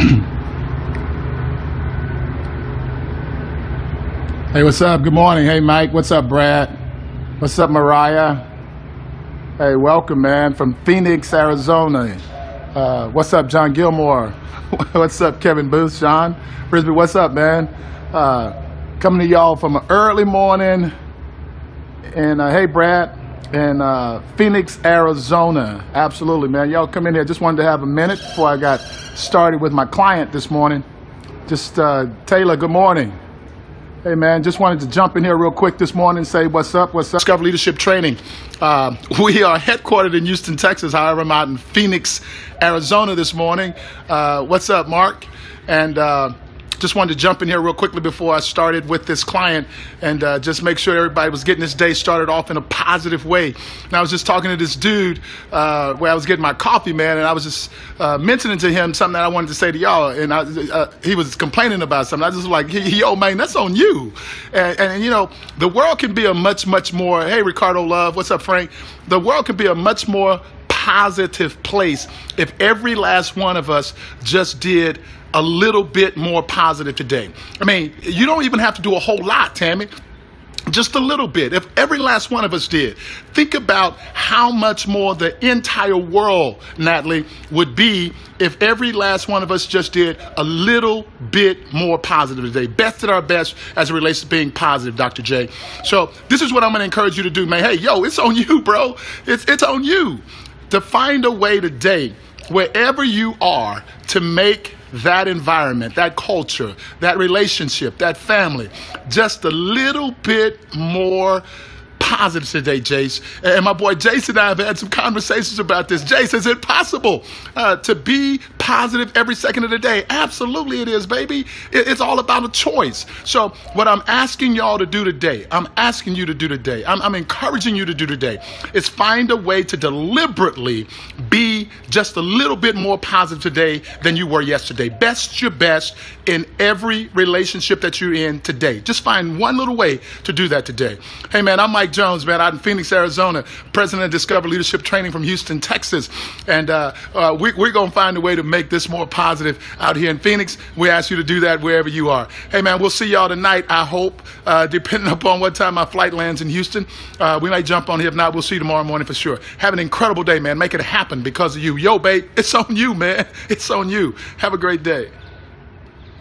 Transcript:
Hey, what's up? Good morning. Hey, Mike. What's up, Brad? What's up, Mariah? Hey, welcome, man, from Phoenix, Arizona. Uh, what's up, John Gilmore? what's up, Kevin Booth? John Brisbane, what's up, man? Uh, coming to y'all from an early morning. And uh, hey, Brad, in uh, Phoenix, Arizona. Absolutely, man. Y'all come in here. Just wanted to have a minute before I got started with my client this morning. Just uh, Taylor, good morning. Hey man, just wanted to jump in here real quick this morning say what's up, what's up. Discover Leadership Training. Uh, we are headquartered in Houston, Texas. However, I'm out in Phoenix, Arizona this morning. Uh, what's up, Mark? And uh, just wanted to jump in here real quickly before I started with this client and uh, just make sure everybody was getting this day started off in a positive way. And I was just talking to this dude uh, where I was getting my coffee, man, and I was just uh, mentioning to him something that I wanted to say to y'all. And I, uh, he was complaining about something. I was just like, yo, man, that's on you. And, and, and, you know, the world can be a much, much more, hey, Ricardo Love, what's up, Frank? The world can be a much more positive place if every last one of us just did a little bit more positive today. I mean, you don't even have to do a whole lot, Tammy. Just a little bit. If every last one of us did, think about how much more the entire world, Natalie, would be if every last one of us just did a little bit more positive today. Best at our best as it relates to being positive, Dr. J. So this is what I'm going to encourage you to do, man. Hey, yo, it's on you, bro. It's it's on you to find a way today, wherever you are, to make that environment, that culture, that relationship, that family, just a little bit more positive today, Jace. And my boy Jason and I have had some conversations about this. Jace, is it possible uh, to be positive every second of the day? Absolutely, it is, baby. It's all about a choice. So, what I'm asking y'all to do today, I'm asking you to do today, I'm, I'm encouraging you to do today, is find a way to deliberately be just a little bit more positive today than you were yesterday. Best your best in every relationship that you're in today. Just find one little way to do that today. Hey, man, I'm Mike. Jones, man, out in Phoenix, Arizona, president of Discover Leadership Training from Houston, Texas. And uh, uh, we, we're going to find a way to make this more positive out here in Phoenix. We ask you to do that wherever you are. Hey, man, we'll see y'all tonight, I hope, uh, depending upon what time my flight lands in Houston. Uh, we might jump on here. If not, we'll see you tomorrow morning for sure. Have an incredible day, man. Make it happen because of you. Yo, babe, it's on you, man. It's on you. Have a great day.